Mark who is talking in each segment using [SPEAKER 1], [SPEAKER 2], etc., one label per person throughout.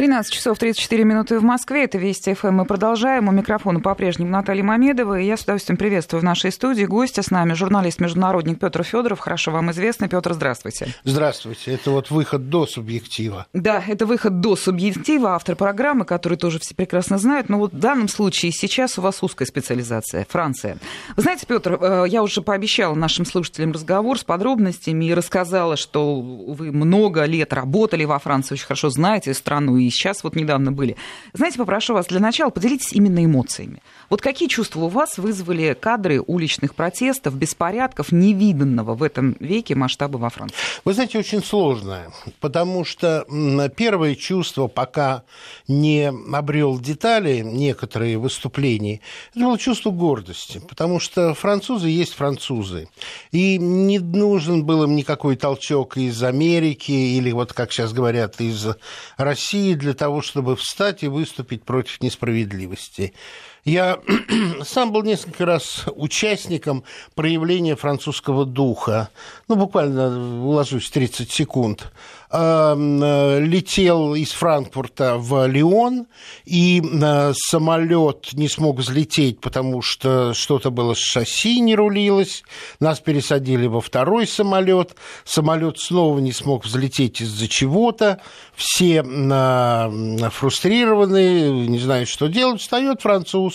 [SPEAKER 1] 13 часов 34 минуты в Москве. Это Вести ФМ. Мы продолжаем. У микрофона по-прежнему Наталья Мамедова. И я с удовольствием приветствую в нашей студии гостя с нами, журналист-международник Петр Федоров. Хорошо вам известно. Петр, здравствуйте.
[SPEAKER 2] Здравствуйте. Это вот выход до субъектива.
[SPEAKER 1] Да, это выход до субъектива. Автор программы, который тоже все прекрасно знают. Но вот в данном случае сейчас у вас узкая специализация. Франция. Вы знаете, Петр, э, я уже пообещала нашим слушателям разговор с подробностями и рассказала, что вы много лет работали во Франции, очень хорошо знаете страну и сейчас вот недавно были. Знаете, попрошу вас для начала поделитесь именно эмоциями. Вот какие чувства у вас вызвали кадры уличных протестов, беспорядков, невиданного в этом веке масштаба во Франции?
[SPEAKER 2] Вы знаете, очень сложное, потому что первое чувство, пока не обрел детали некоторые выступления, это было чувство гордости, потому что французы есть французы. И не нужен был им никакой толчок из Америки или, вот как сейчас говорят, из России для того, чтобы встать и выступить против несправедливости. Я сам был несколько раз участником проявления французского духа. Ну, буквально уложусь в 30 секунд. Э, летел из Франкфурта в Лион, и э, самолет не смог взлететь, потому что что-то было с шасси, не рулилось. Нас пересадили во второй самолет. Самолет снова не смог взлететь из-за чего-то. Все э, фрустрированы, не знают, что делать. Встает француз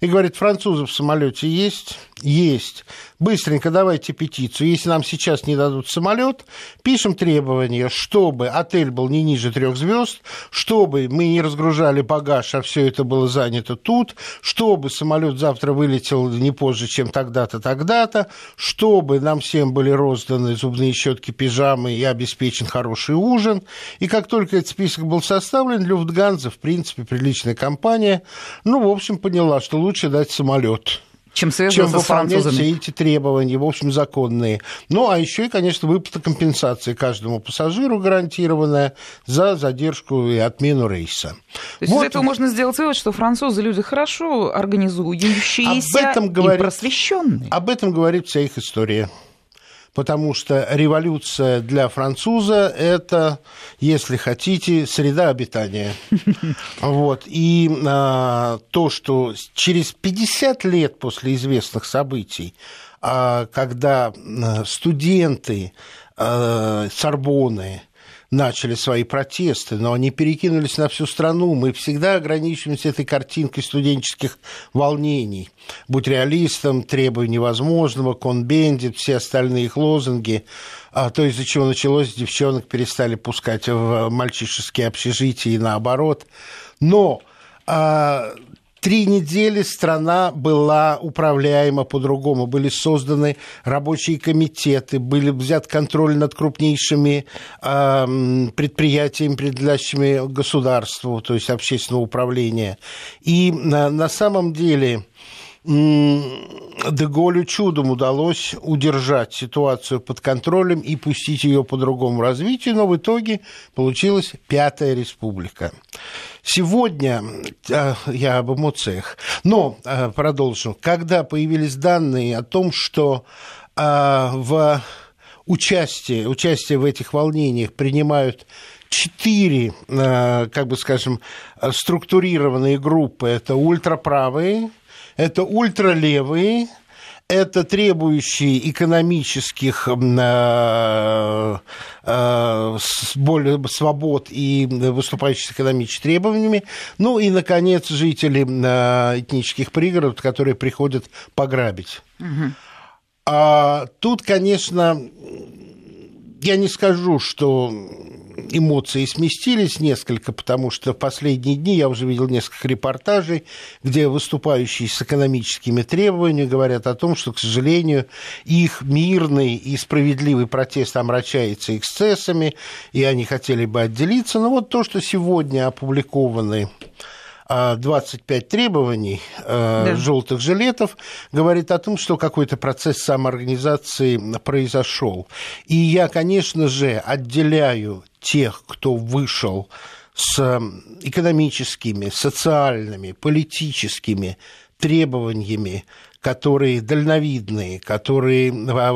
[SPEAKER 2] и говорит, французы в самолете есть? Есть. Быстренько давайте петицию. Если нам сейчас не дадут самолет, пишем требования, чтобы отель был не ниже трех звезд, чтобы мы не разгружали багаж, а все это было занято тут, чтобы самолет завтра вылетел не позже, чем тогда-то, тогда-то, чтобы нам всем были розданы зубные щетки, пижамы и обеспечен хороший ужин. И как только этот список был составлен, Люфтганза, в принципе, приличная компания, ну, в общем, поняла, что лучше дать самолет
[SPEAKER 1] чем чем
[SPEAKER 2] французами. все эти требования, в общем, законные. Ну, а еще и, конечно, выплата компенсации каждому пассажиру гарантированная за задержку и отмену рейса.
[SPEAKER 1] То есть вот. из этого можно сделать вывод, что французы люди хорошо организующиеся об этом говорит, и просвещенные.
[SPEAKER 2] Об этом говорит вся их история потому что революция для француза – это, если хотите, среда обитания. Вот. И а, то, что через 50 лет после известных событий, а, когда а, студенты а, Сорбоны, начали свои протесты, но они перекинулись на всю страну. Мы всегда ограничиваемся этой картинкой студенческих волнений. Будь реалистом, требуй невозможного, конбендит, все остальные их лозунги. А то, из-за чего началось, девчонок перестали пускать в мальчишеские общежития и наоборот. Но а, Три недели страна была управляема по-другому. Были созданы рабочие комитеты, были взят контроль над крупнейшими э, предприятиями, принадлежащими государству, то есть общественного управления. И на, на самом деле Деголю чудом удалось удержать ситуацию под контролем и пустить ее по другому развитию, но в итоге получилась Пятая Республика. Сегодня, а, я об эмоциях, но а, продолжу, когда появились данные о том, что а, в участие, участие в этих волнениях принимают четыре, как бы скажем, структурированные группы. Это ультраправые, это ультралевые, это требующие экономических э, э, более свобод и выступающие с экономическими требованиями. Ну и, наконец, жители э, этнических пригородов, которые приходят пограбить. Угу. А тут, конечно, я не скажу, что эмоции сместились несколько, потому что в последние дни я уже видел несколько репортажей, где выступающие с экономическими требованиями говорят о том, что, к сожалению, их мирный и справедливый протест омрачается эксцессами, и они хотели бы отделиться. Но вот то, что сегодня опубликованы 25 требований э, да. желтых жилетов говорит о том, что какой-то процесс самоорганизации произошел. И я, конечно же, отделяю тех, кто вышел с экономическими, социальными, политическими требованиями которые дальновидные, которые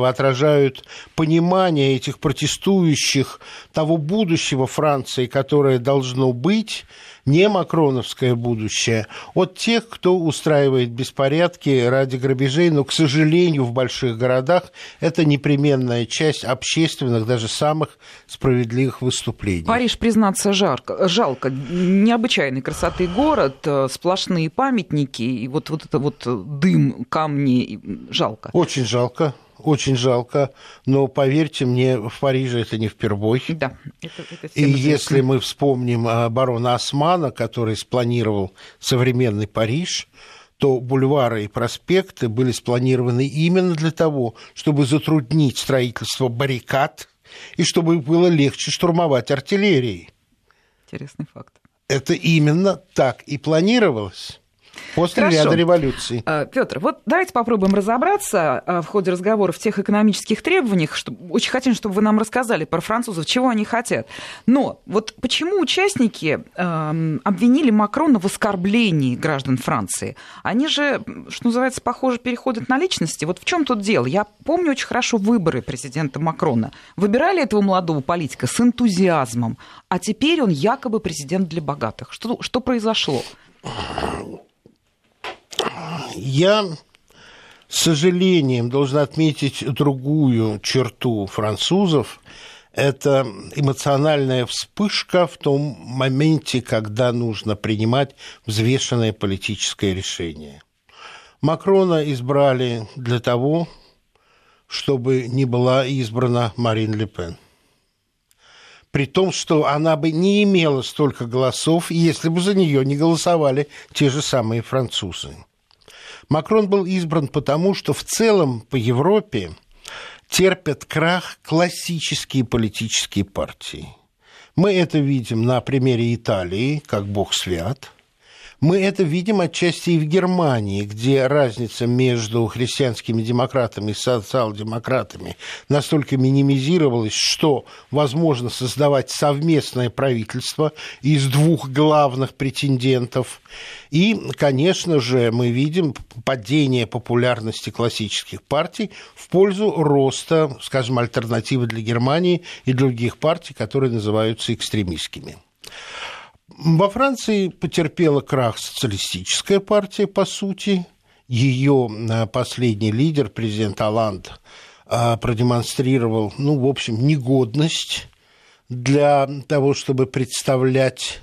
[SPEAKER 2] отражают понимание этих протестующих того будущего Франции, которое должно быть, не макроновское будущее, от тех, кто устраивает беспорядки ради грабежей, но, к сожалению, в больших городах это непременная часть общественных, даже самых справедливых выступлений.
[SPEAKER 1] Париж, признаться, жарко, жалко. Необычайной красоты город, э, сплошные памятники, и вот, вот это вот дым, камни, жалко.
[SPEAKER 2] Очень жалко очень жалко, но поверьте мне, в Париже это не впервой. Да, это, это И известно. если мы вспомним а, барона Османа, который спланировал современный Париж, то бульвары и проспекты были спланированы именно для того, чтобы затруднить строительство баррикад и чтобы было легче штурмовать артиллерией.
[SPEAKER 1] Интересный факт.
[SPEAKER 2] Это именно так и планировалось. После Хорошо. ряда революций.
[SPEAKER 1] А, Петр, вот давайте попробуем разобраться а, в ходе разговора в тех экономических требованиях. Что, очень хотим, чтобы вы нам рассказали про французов, чего они хотят. Но вот почему участники э, обвинили Макрона в оскорблении граждан Франции? Они же, что называется, похоже, переходят на личности. Вот в чем тут дело? Я помню очень хорошо выборы президента Макрона. Выбирали этого молодого политика с энтузиазмом, а теперь он якобы президент для богатых. Что, что произошло?
[SPEAKER 2] Я с сожалением должен отметить другую черту французов. Это эмоциональная вспышка в том моменте, когда нужно принимать взвешенное политическое решение. Макрона избрали для того, чтобы не была избрана Марин Ле Пен. При том, что она бы не имела столько голосов, если бы за нее не голосовали те же самые французы. Макрон был избран потому, что в целом по Европе терпят крах классические политические партии. Мы это видим на примере Италии, как бог свят – мы это видим отчасти и в Германии, где разница между христианскими демократами и социал-демократами настолько минимизировалась, что возможно создавать совместное правительство из двух главных претендентов. И, конечно же, мы видим падение популярности классических партий в пользу роста, скажем, альтернативы для Германии и других партий, которые называются экстремистскими. Во Франции потерпела крах социалистическая партия, по сути. Ее э, последний лидер, президент Аланд, э, продемонстрировал, ну, в общем, негодность для того, чтобы представлять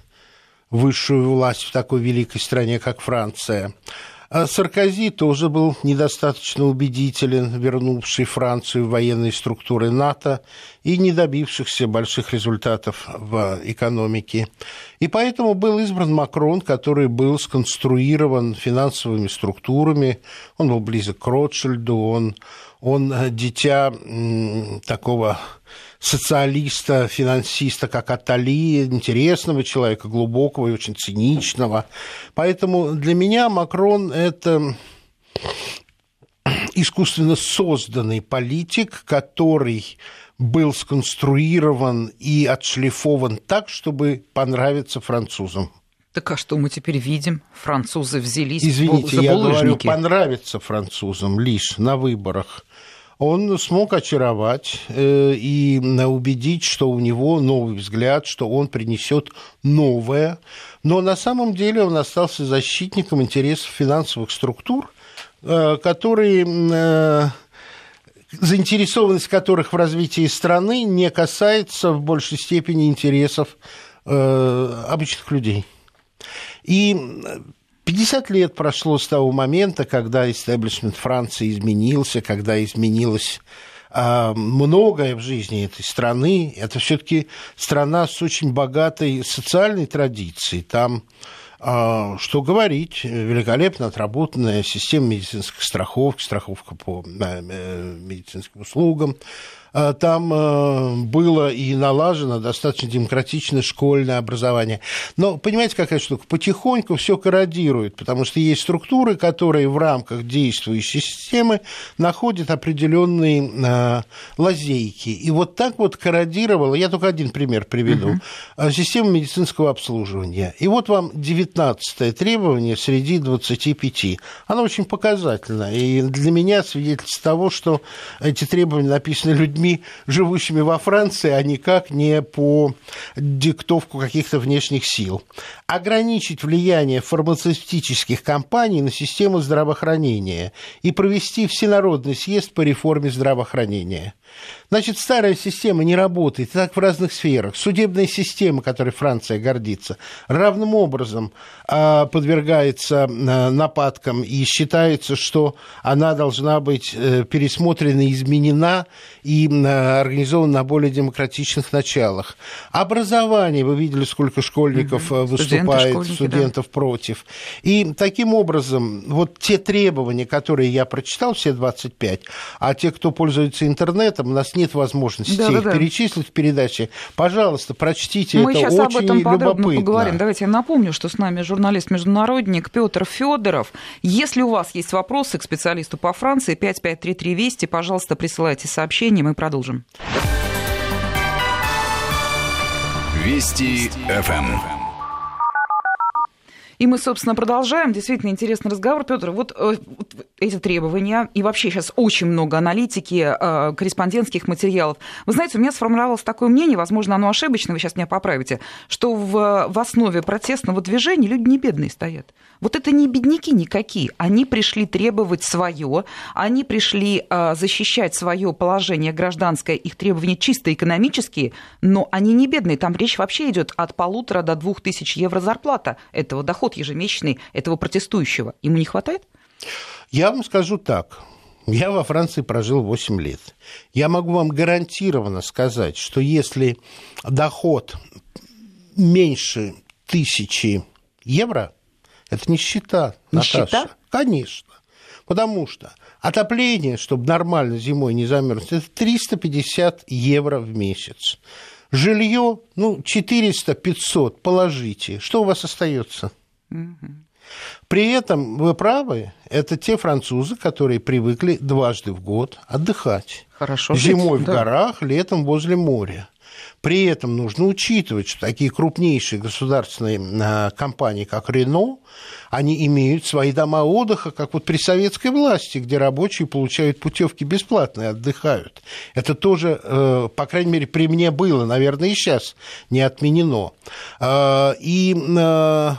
[SPEAKER 2] высшую власть в такой великой стране, как Франция. А Саркози тоже был недостаточно убедителен, вернувший Францию в военные структуры НАТО и не добившихся больших результатов в экономике. И поэтому был избран Макрон, который был сконструирован финансовыми структурами, он был близок к Ротшильду, он, он дитя такого социалиста, финансиста, как Атали, интересного человека, глубокого и очень циничного. Поэтому для меня Макрон – это искусственно созданный политик, который был сконструирован и отшлифован так, чтобы понравиться французам.
[SPEAKER 1] Так а что мы теперь видим? Французы взялись
[SPEAKER 2] Извините, за я говорю, понравится французам лишь на выборах он смог очаровать э, и убедить, что у него новый взгляд, что он принесет новое. Но на самом деле он остался защитником интересов финансовых структур, э, которые э, заинтересованность которых в развитии страны не касается в большей степени интересов обычных людей. И 50 лет прошло с того момента, когда истеблишмент Франции изменился, когда изменилось а, многое в жизни этой страны. Это все-таки страна с очень богатой социальной традицией. Там, а, что говорить, великолепно отработанная система медицинской страховки, страховка по э, медицинским услугам, э, там э, было и налажено достаточно демократичное школьное образование. Но понимаете, какая штука? Потихоньку все корродирует, потому что есть структуры, которые в рамках действующей системы находят определенные лазейки. И вот так вот корродировало, я только один пример приведу, uh-huh. система медицинского обслуживания. И вот вам 19 требование среди 25. Оно очень показательно. И для меня свидетельство того, что эти требования написаны людьми, живущими во Франции, а никак не по диктовку каких-то внешних сил. Ограничить влияние фармацевтических компаний на систему здравоохранения и провести всенародный съезд по реформе здравоохранения. Значит, старая система не работает, так в разных сферах. Судебная система, которой Франция гордится, равным образом а, подвергается а, нападкам и считается, что она должна быть э, пересмотрена, изменена и а, организована на более демократичных началах. Образование, вы видели, сколько школьников угу. выступает, студенты, студентов да. против. И таким образом, вот те требования, которые я прочитал, все 25, а те, кто пользуется интернетом, у нас нет возможности да, их да, перечислить в передаче. Пожалуйста, прочтите
[SPEAKER 1] Мы
[SPEAKER 2] это
[SPEAKER 1] сейчас
[SPEAKER 2] очень
[SPEAKER 1] об этом подробно
[SPEAKER 2] любопытно.
[SPEAKER 1] поговорим. Давайте я напомню, что с нами журналист-международник Петр Федоров. Если у вас есть вопросы к специалисту по Франции, 5533 Вести, пожалуйста, присылайте сообщение, мы продолжим.
[SPEAKER 3] Вести ФМ.
[SPEAKER 1] И мы, собственно, продолжаем. Действительно интересный разговор. Петр, вот, э, вот эти требования, и вообще сейчас очень много аналитики, э, корреспондентских материалов. Вы знаете, у меня сформировалось такое мнение, возможно, оно ошибочно, вы сейчас меня поправите, что в, в основе протестного движения люди не бедные стоят. Вот это не бедняки никакие. Они пришли требовать свое, они пришли э, защищать свое положение гражданское, их требования чисто экономические, но они не бедные. Там речь вообще идет от полутора до двух тысяч евро зарплата этого дохода доход ежемесячный этого протестующего, ему не хватает?
[SPEAKER 2] Я вам скажу так. Я во Франции прожил 8 лет. Я могу вам гарантированно сказать, что если доход меньше тысячи евро, это нищета,
[SPEAKER 1] нищета?
[SPEAKER 2] Наташа. Конечно. Потому что отопление, чтобы нормально зимой не замерзнуть, это 350 евро в месяц. Жилье, ну, 400-500 положите. Что у вас остается? При этом, вы правы, это те французы, которые привыкли дважды в год отдыхать.
[SPEAKER 1] Хорошо.
[SPEAKER 2] Зимой
[SPEAKER 1] жить,
[SPEAKER 2] в да. горах, летом возле моря. При этом нужно учитывать, что такие крупнейшие государственные а, компании, как Рено, они имеют свои дома отдыха, как вот при советской власти, где рабочие получают путевки бесплатно и отдыхают. Это тоже, э, по крайней мере, при мне было, наверное, и сейчас не отменено. А, и э,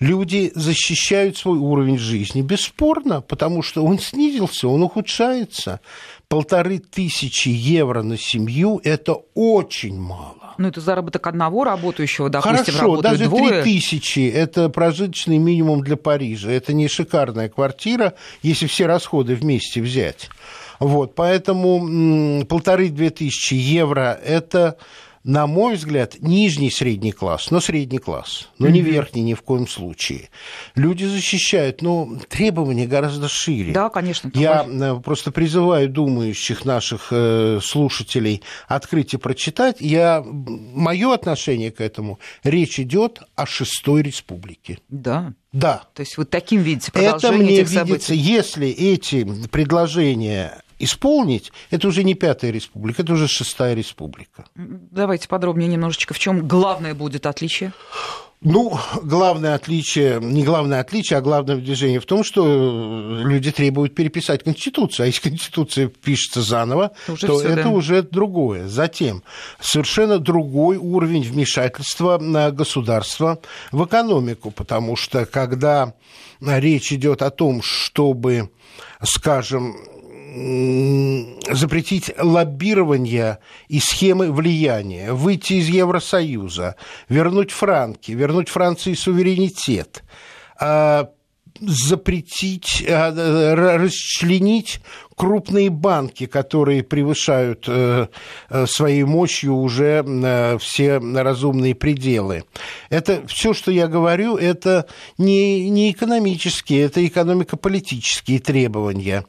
[SPEAKER 2] люди защищают свой уровень жизни. Бесспорно, потому что он снизился, он ухудшается. Полторы тысячи евро на семью – это очень мало.
[SPEAKER 1] Ну, это заработок одного работающего, допустим,
[SPEAKER 2] Хорошо, даже
[SPEAKER 1] двое.
[SPEAKER 2] три тысячи – это прожиточный минимум для Парижа. Это не шикарная квартира, если все расходы вместе взять. Вот, поэтому полторы-две тысячи евро – это на мой взгляд, нижний средний класс, но средний класс, но mm-hmm. не верхний ни в коем случае. Люди защищают, но требования гораздо шире.
[SPEAKER 1] Да, конечно.
[SPEAKER 2] Я важно. Э, просто призываю думающих наших э, слушателей открыть и прочитать. Я, мое отношение к этому, речь идет о шестой республике.
[SPEAKER 1] Да.
[SPEAKER 2] Да.
[SPEAKER 1] То есть вот таким видите продолжение
[SPEAKER 2] Это мне
[SPEAKER 1] этих
[SPEAKER 2] видится,
[SPEAKER 1] событий.
[SPEAKER 2] если эти предложения исполнить, это уже не пятая республика, это уже шестая республика.
[SPEAKER 1] Давайте подробнее немножечко, в чем главное будет отличие?
[SPEAKER 2] Ну, главное отличие, не главное отличие, а главное движение в том, что люди требуют переписать Конституцию. А если Конституция пишется заново, уже то это да. уже другое. Затем совершенно другой уровень вмешательства на государство в экономику, потому что когда речь идет о том, чтобы, скажем, запретить лоббирование и схемы влияния, выйти из Евросоюза, вернуть франки, вернуть Франции суверенитет, а, запретить, а, расчленить крупные банки, которые превышают э, э, своей мощью уже э, все разумные пределы. Это все, что я говорю, это не, не экономические, это экономико-политические требования.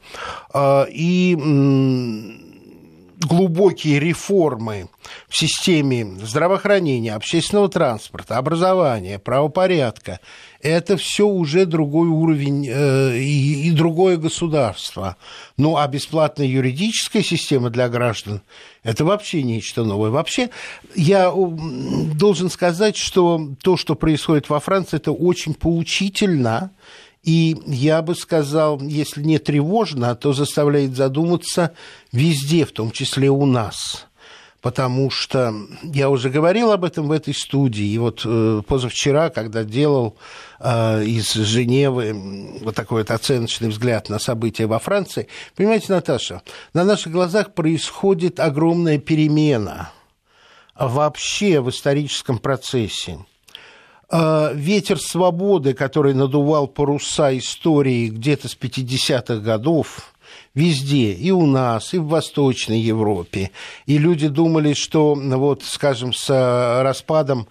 [SPEAKER 2] А, и глубокие реформы в системе здравоохранения, общественного транспорта, образования, правопорядка, это все уже другой уровень э, и, и другое государство. Ну, а бесплатная юридическая система для граждан – это вообще нечто новое. Вообще, я должен сказать, что то, что происходит во Франции, это очень поучительно, и я бы сказал, если не тревожно, то заставляет задуматься везде, в том числе у нас. Потому что я уже говорил об этом в этой студии. И вот э, позавчера, когда делал э, из Женевы вот такой вот оценочный взгляд на события во Франции, понимаете, Наташа, на наших глазах происходит огромная перемена вообще в историческом процессе. А, ветер свободы, который надувал паруса истории где-то с 50-х годов, везде, и у нас, и в Восточной Европе. И люди думали, что, вот, скажем, с а, распадом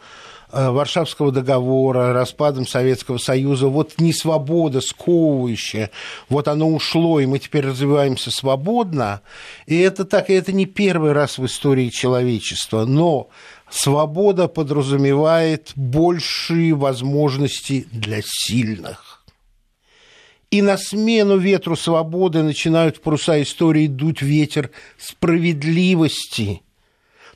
[SPEAKER 2] Варшавского договора, распадом Советского Союза, вот не свобода сковывающая, вот оно ушло, и мы теперь развиваемся свободно. И это так, и это не первый раз в истории человечества, но свобода подразумевает большие возможности для сильных. И на смену ветру свободы начинают в паруса истории дуть ветер справедливости –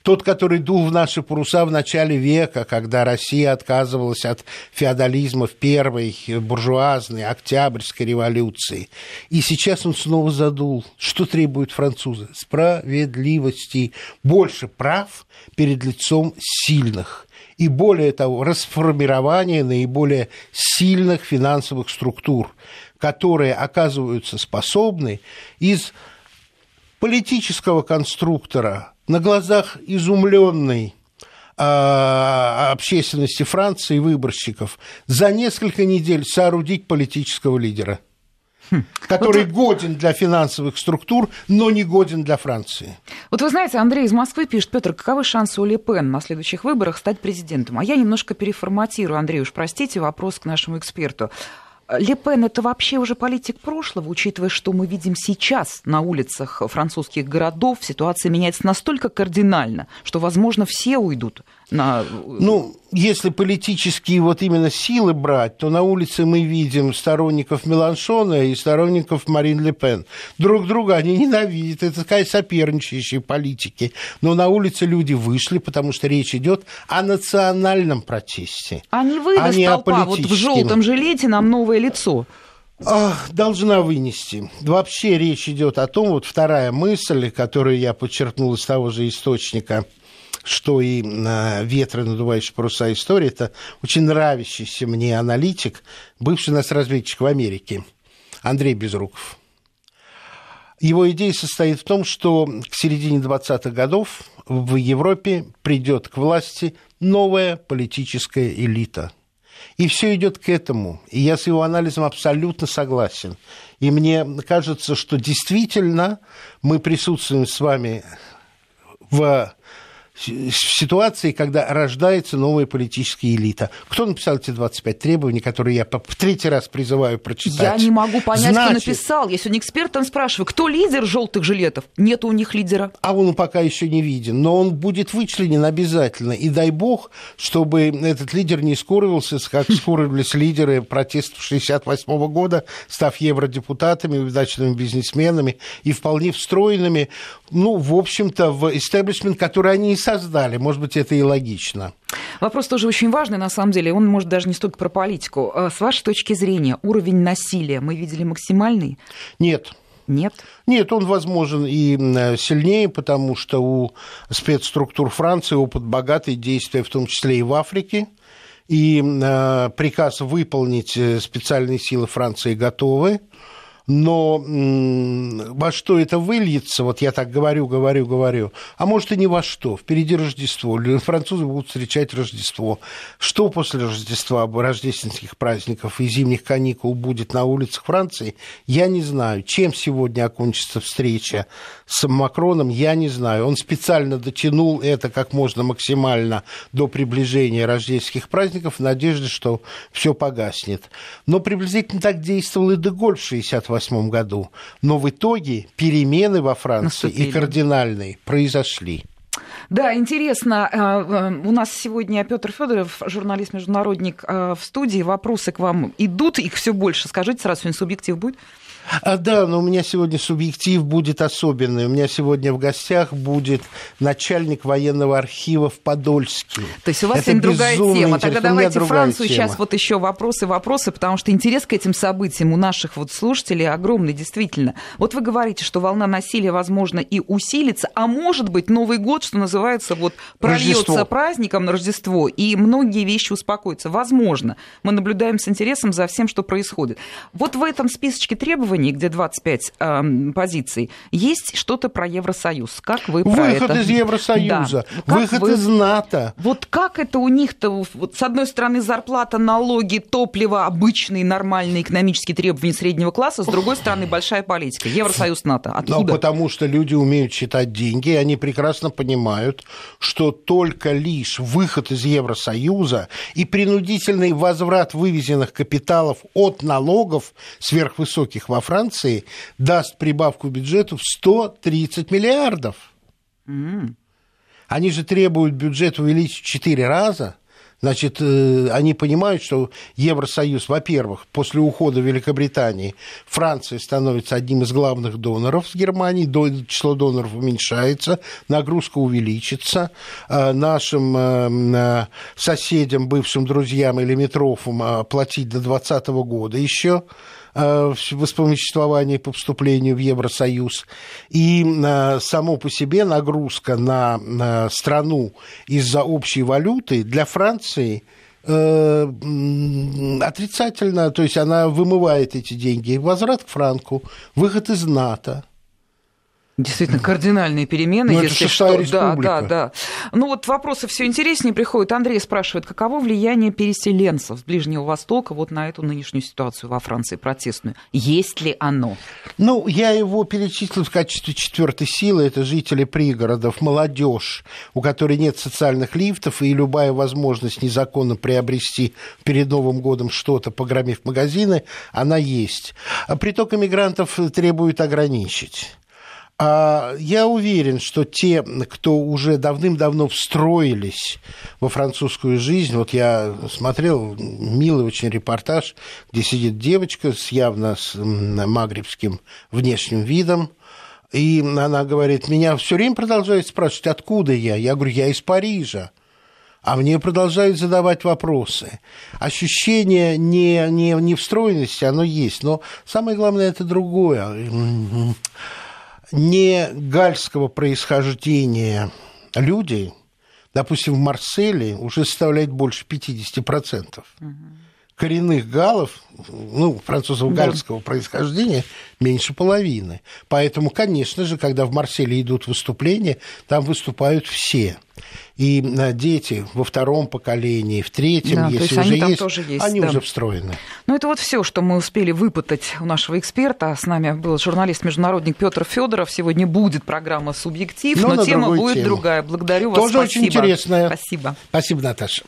[SPEAKER 2] тот, который дул в наши паруса в начале века, когда Россия отказывалась от феодализма в первой буржуазной Октябрьской революции. И сейчас он снова задул. Что требуют французы? Справедливости. Больше прав перед лицом сильных и более того, расформирование наиболее сильных финансовых структур, которые оказываются способны из политического конструктора на глазах изумленной а, общественности Франции и выборщиков за несколько недель соорудить политического лидера, хм. который вот... годен для финансовых структур, но не годен для Франции.
[SPEAKER 1] Вот вы знаете, Андрей из Москвы пишет, Петр, каковы шансы у Ле Пен на следующих выборах стать президентом? А я немножко переформатирую, Андрей, уж простите, вопрос к нашему эксперту. Ле Пен это вообще уже политик прошлого, учитывая, что мы видим сейчас на улицах французских городов, ситуация меняется настолько кардинально, что, возможно, все уйдут на...
[SPEAKER 2] Ну, если политические вот именно силы брать, то на улице мы видим сторонников Меланшона и сторонников Марин Ле Пен. Друг друга они ненавидят, это такая соперничающие политики. Но на улице люди вышли, потому что речь идет о национальном протесте.
[SPEAKER 1] Они выйдут, а толпа, вот в желтом жилете нам новое лицо
[SPEAKER 2] должна вынести. Вообще речь идет о том, вот вторая мысль, которую я подчеркнул из того же источника – что и «Ветры, надувающие паруса истории» – это очень нравящийся мне аналитик, бывший нас разведчик в Америке, Андрей Безруков. Его идея состоит в том, что к середине 20-х годов в Европе придет к власти новая политическая элита. И все идет к этому. И я с его анализом абсолютно согласен. И мне кажется, что действительно мы присутствуем с вами в ситуации, когда рождается новая политическая элита. Кто написал эти 25 требований, которые я в третий раз призываю прочитать?
[SPEAKER 1] Я не могу понять, Значит, кто написал. Я сегодня экспертам спрашиваю, кто лидер желтых жилетов? Нет у них лидера.
[SPEAKER 2] А он пока еще не виден, но он будет вычленен обязательно. И дай бог, чтобы этот лидер не скоривался, как скоривались лидеры протестов 68 года, став евродепутатами, удачными бизнесменами и вполне встроенными, ну, в общем-то, в истеблишмент, который они создали. Может быть, это и логично.
[SPEAKER 1] Вопрос тоже очень важный, на самом деле. Он, может, даже не столько про политику. А с вашей точки зрения, уровень насилия мы видели максимальный?
[SPEAKER 2] Нет.
[SPEAKER 1] Нет?
[SPEAKER 2] Нет, он возможен и сильнее, потому что у спецструктур Франции опыт богатый, действия в том числе и в Африке. И э, приказ выполнить э, специальные силы Франции готовы но во что это выльется, вот я так говорю, говорю, говорю, а может и не во что, впереди Рождество, французы будут встречать Рождество. Что после Рождества, рождественских праздников и зимних каникул будет на улицах Франции, я не знаю. Чем сегодня окончится встреча с Макроном, я не знаю. Он специально дотянул это как можно максимально до приближения рождественских праздников в надежде, что все погаснет. Но приблизительно так действовал и Деголь в 68 1968 году. Но в итоге перемены во Франции Наступили. и кардинальные произошли.
[SPEAKER 1] Да, интересно. Э, э, у нас сегодня Петр Федоров, журналист-международник э, в студии. Вопросы к вам идут, их все больше. Скажите сразу, сегодня субъектив будет?
[SPEAKER 2] А, да, но у меня сегодня субъектив будет особенный. У меня сегодня в гостях будет начальник военного архива в Подольске.
[SPEAKER 1] То есть у вас сегодня другая тема. Тогда давайте Францию тема. сейчас вот еще вопросы, вопросы, потому что интерес к этим событиям у наших вот слушателей огромный, действительно. Вот вы говорите, что волна насилия, возможно, и усилится, а может быть, Новый год, что называется, вот прольется праздником на Рождество, и многие вещи успокоятся. Возможно. Мы наблюдаем с интересом за всем, что происходит. Вот в этом списочке требований требований, где 25 э, позиций, есть что-то про Евросоюз. Как вы
[SPEAKER 2] Выход
[SPEAKER 1] про это?
[SPEAKER 2] Выход из Евросоюза, да. выход вы... из НАТО.
[SPEAKER 1] Вот как это у них-то, вот, с одной стороны, зарплата, налоги, топливо, обычные нормальные экономические требования среднего класса, с другой стороны, большая политика. Евросоюз, НАТО. Откуда?
[SPEAKER 2] Ну, потому что люди умеют считать деньги, и они прекрасно понимают, что только лишь выход из Евросоюза и принудительный возврат вывезенных капиталов от налогов сверхвысоких во Франции даст прибавку бюджету в 130 миллиардов. Mm. Они же требуют бюджет увеличить в 4 раза. Значит, э, они понимают, что Евросоюз, во-первых, после ухода Великобритании, Франция становится одним из главных доноров с Германией, число доноров уменьшается, нагрузка увеличится, э, нашим э, соседям, бывшим друзьям или метрофам платить до 2020 года еще воспомоществования по вступлению в Евросоюз. И э, само по себе нагрузка на страну из-за общей валюты для Франции э, отрицательно, то есть она вымывает эти деньги. Возврат к франку, выход из НАТО –
[SPEAKER 1] Действительно, кардинальные перемены,
[SPEAKER 2] ну,
[SPEAKER 1] если что. Да, да, да. Ну вот вопросы все интереснее приходят. Андрей спрашивает, каково влияние переселенцев с Ближнего Востока вот на эту нынешнюю ситуацию во Франции протестную? Есть ли оно?
[SPEAKER 2] Ну, я его перечислил в качестве четвертой силы. Это жители пригородов, молодежь, у которой нет социальных лифтов, и любая возможность незаконно приобрести перед Новым годом что-то, погромив магазины, она есть. А приток иммигрантов требует ограничить. А я уверен, что те, кто уже давным-давно встроились во французскую жизнь, вот я смотрел милый очень репортаж, где сидит девочка с явно с магрибским внешним видом, и она говорит, меня все время продолжают спрашивать, откуда я? Я говорю, я из Парижа. А мне продолжают задавать вопросы. Ощущение не, не, не встроенности, оно есть. Но самое главное, это другое не гальского происхождения люди, допустим, в Марселе уже составляет больше 50%. Угу. Коренных галлов, ну, французов гальского да. происхождения, меньше половины. Поэтому, конечно же, когда в Марселе идут выступления, там выступают все и э, дети во втором поколении, в третьем, да, если уже есть, тоже есть, они да. уже встроены.
[SPEAKER 1] Ну, это вот все, что мы успели выпытать у нашего эксперта. С нами был журналист-международник Петр Федоров. Сегодня будет программа «Субъектив», но, но тема будет тему. другая. Благодарю вас.
[SPEAKER 2] Тоже
[SPEAKER 1] Спасибо.
[SPEAKER 2] очень интересная.
[SPEAKER 1] Спасибо.
[SPEAKER 2] Спасибо, Наташа.